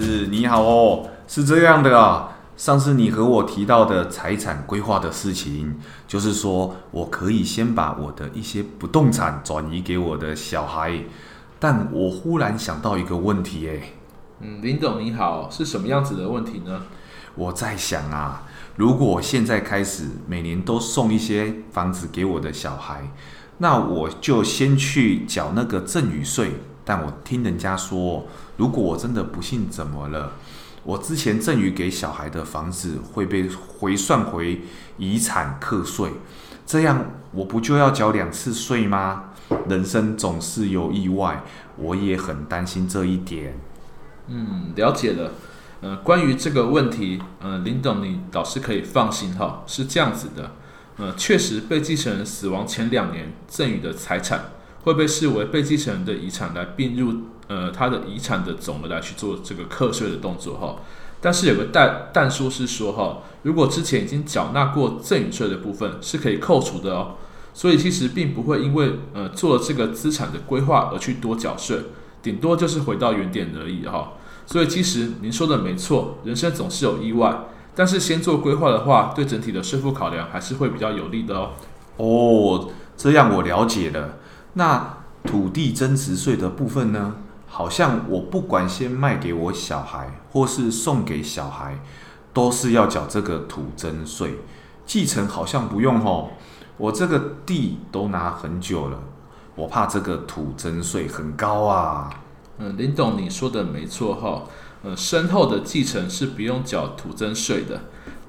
师，你好哦，是这样的啊。上次你和我提到的财产规划的事情，就是说我可以先把我的一些不动产转移给我的小孩，但我忽然想到一个问题，诶，嗯，林总你好，是什么样子的问题呢？我在想啊，如果我现在开始每年都送一些房子给我的小孩，那我就先去缴那个赠与税。但我听人家说，如果我真的不幸怎么了，我之前赠与给小孩的房子会被回算回遗产课税，这样我不就要缴两次税吗？人生总是有意外，我也很担心这一点。嗯，了解了。呃，关于这个问题，呃，林董你倒是可以放心哈，是这样子的。呃，确实被继承人死亡前两年赠与的财产会被视为被继承人的遗产来并入。呃，他的遗产的总额来去做这个课税的动作哈，但是有个但但说是说哈，如果之前已经缴纳过赠与税的部分是可以扣除的哦，所以其实并不会因为呃做了这个资产的规划而去多缴税，顶多就是回到原点而已哈。所以其实您说的没错，人生总是有意外，但是先做规划的话，对整体的税负考量还是会比较有利的哦。哦，这样我了解了。那土地增值税的部分呢？好像我不管先卖给我小孩，或是送给小孩，都是要缴这个土增税。继承好像不用吼，我这个地都拿很久了，我怕这个土增税很高啊。嗯，林董你说的没错哈，呃，身后的继承是不用缴土增税的。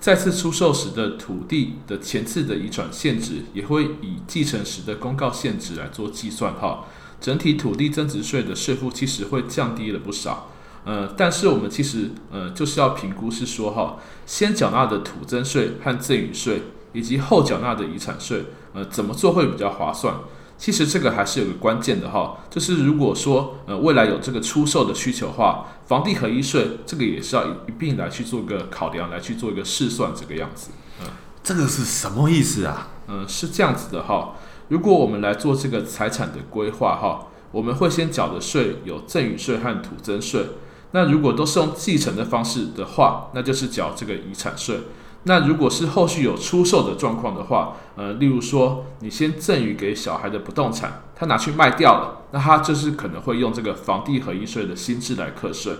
再次出售时的土地的前次的遗产限值，也会以继承时的公告限值来做计算哈。整体土地增值税的税负其实会降低了不少，呃，但是我们其实呃就是要评估是说哈，先缴纳的土增税和赠与税，以及后缴纳的遗产税，呃，怎么做会比较划算？其实这个还是有个关键的哈，就是如果说呃未来有这个出售的需求的话，房地合一税这个也是要一并来去做个考量，来去做一个试算这个样子。嗯，这个是什么意思啊？嗯，是这样子的哈。如果我们来做这个财产的规划哈，我们会先缴的税有赠与税和土增税。那如果都是用继承的方式的话，那就是缴这个遗产税。那如果是后续有出售的状况的话，呃，例如说你先赠与给小孩的不动产，他拿去卖掉了，那他就是可能会用这个房地合一税的新制来课税。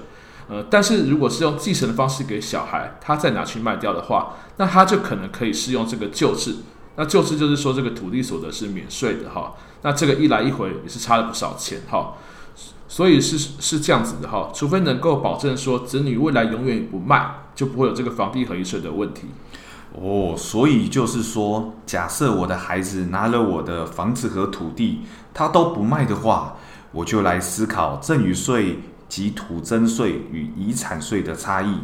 呃，但是如果是用继承的方式给小孩，他再拿去卖掉的话，那他就可能可以适用这个旧制。那旧制就是说，这个土地所得是免税的哈。那这个一来一回也是差了不少钱哈。所以是是这样子的哈，除非能够保证说子女未来永远不卖，就不会有这个房地合一税的问题。哦，所以就是说，假设我的孩子拿了我的房子和土地，他都不卖的话，我就来思考赠与税及土增税与遗产税的差异。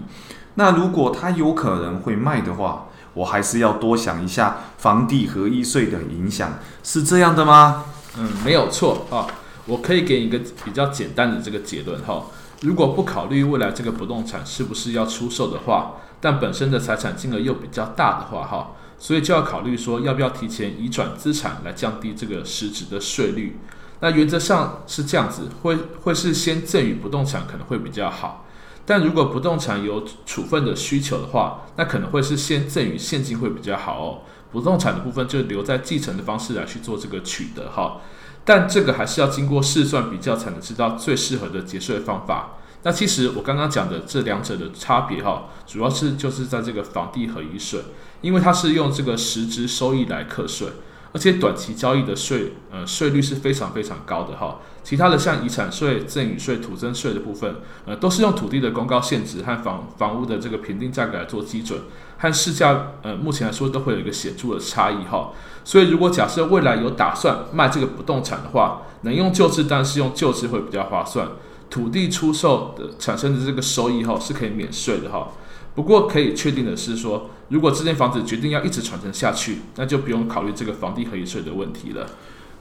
那如果他有可能会卖的话，我还是要多想一下房地合一税的影响，是这样的吗？嗯，没有错啊。我可以给你一个比较简单的这个结论哈。如果不考虑未来这个不动产是不是要出售的话，但本身的财产金额又比较大的话哈，所以就要考虑说要不要提前移转资产来降低这个实质的税率。那原则上是这样子，会会是先赠与不动产可能会比较好。但如果不动产有处分的需求的话，那可能会是先赠与现金会比较好哦。不动产的部分就留在继承的方式来去做这个取得哈。但这个还是要经过试算比较才能知道最适合的节税方法。那其实我刚刚讲的这两者的差别哈，主要是就是在这个房地合一税，因为它是用这个实质收益来课税。而且短期交易的税，呃，税率是非常非常高的哈。其他的像遗产税、赠与税、土增税的部分，呃，都是用土地的公告现值和房房屋的这个评定价格来做基准，和市价，呃，目前来说都会有一个显著的差异哈。所以，如果假设未来有打算卖这个不动产的话，能用旧制，但是用旧制会比较划算。土地出售的产生的这个收益哈，是可以免税的哈。不过可以确定的是说，如果这间房子决定要一直传承下去，那就不用考虑这个房地合一税的问题了。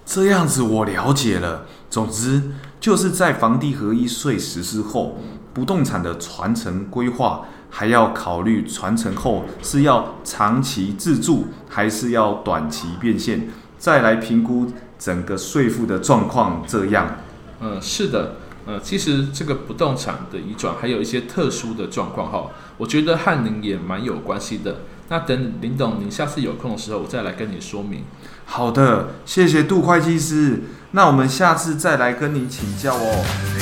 这样子我了解了。总之，就是在房地合一税实施后，不动产的传承规划还要考虑传承后是要长期自住，还是要短期变现，再来评估整个税负的状况。这样，嗯，是的。呃，其实这个不动产的移转还有一些特殊的状况哈，我觉得和您也蛮有关系的。那等林董您下次有空的时候，我再来跟你说明。好的，谢谢杜会计师。那我们下次再来跟你请教哦。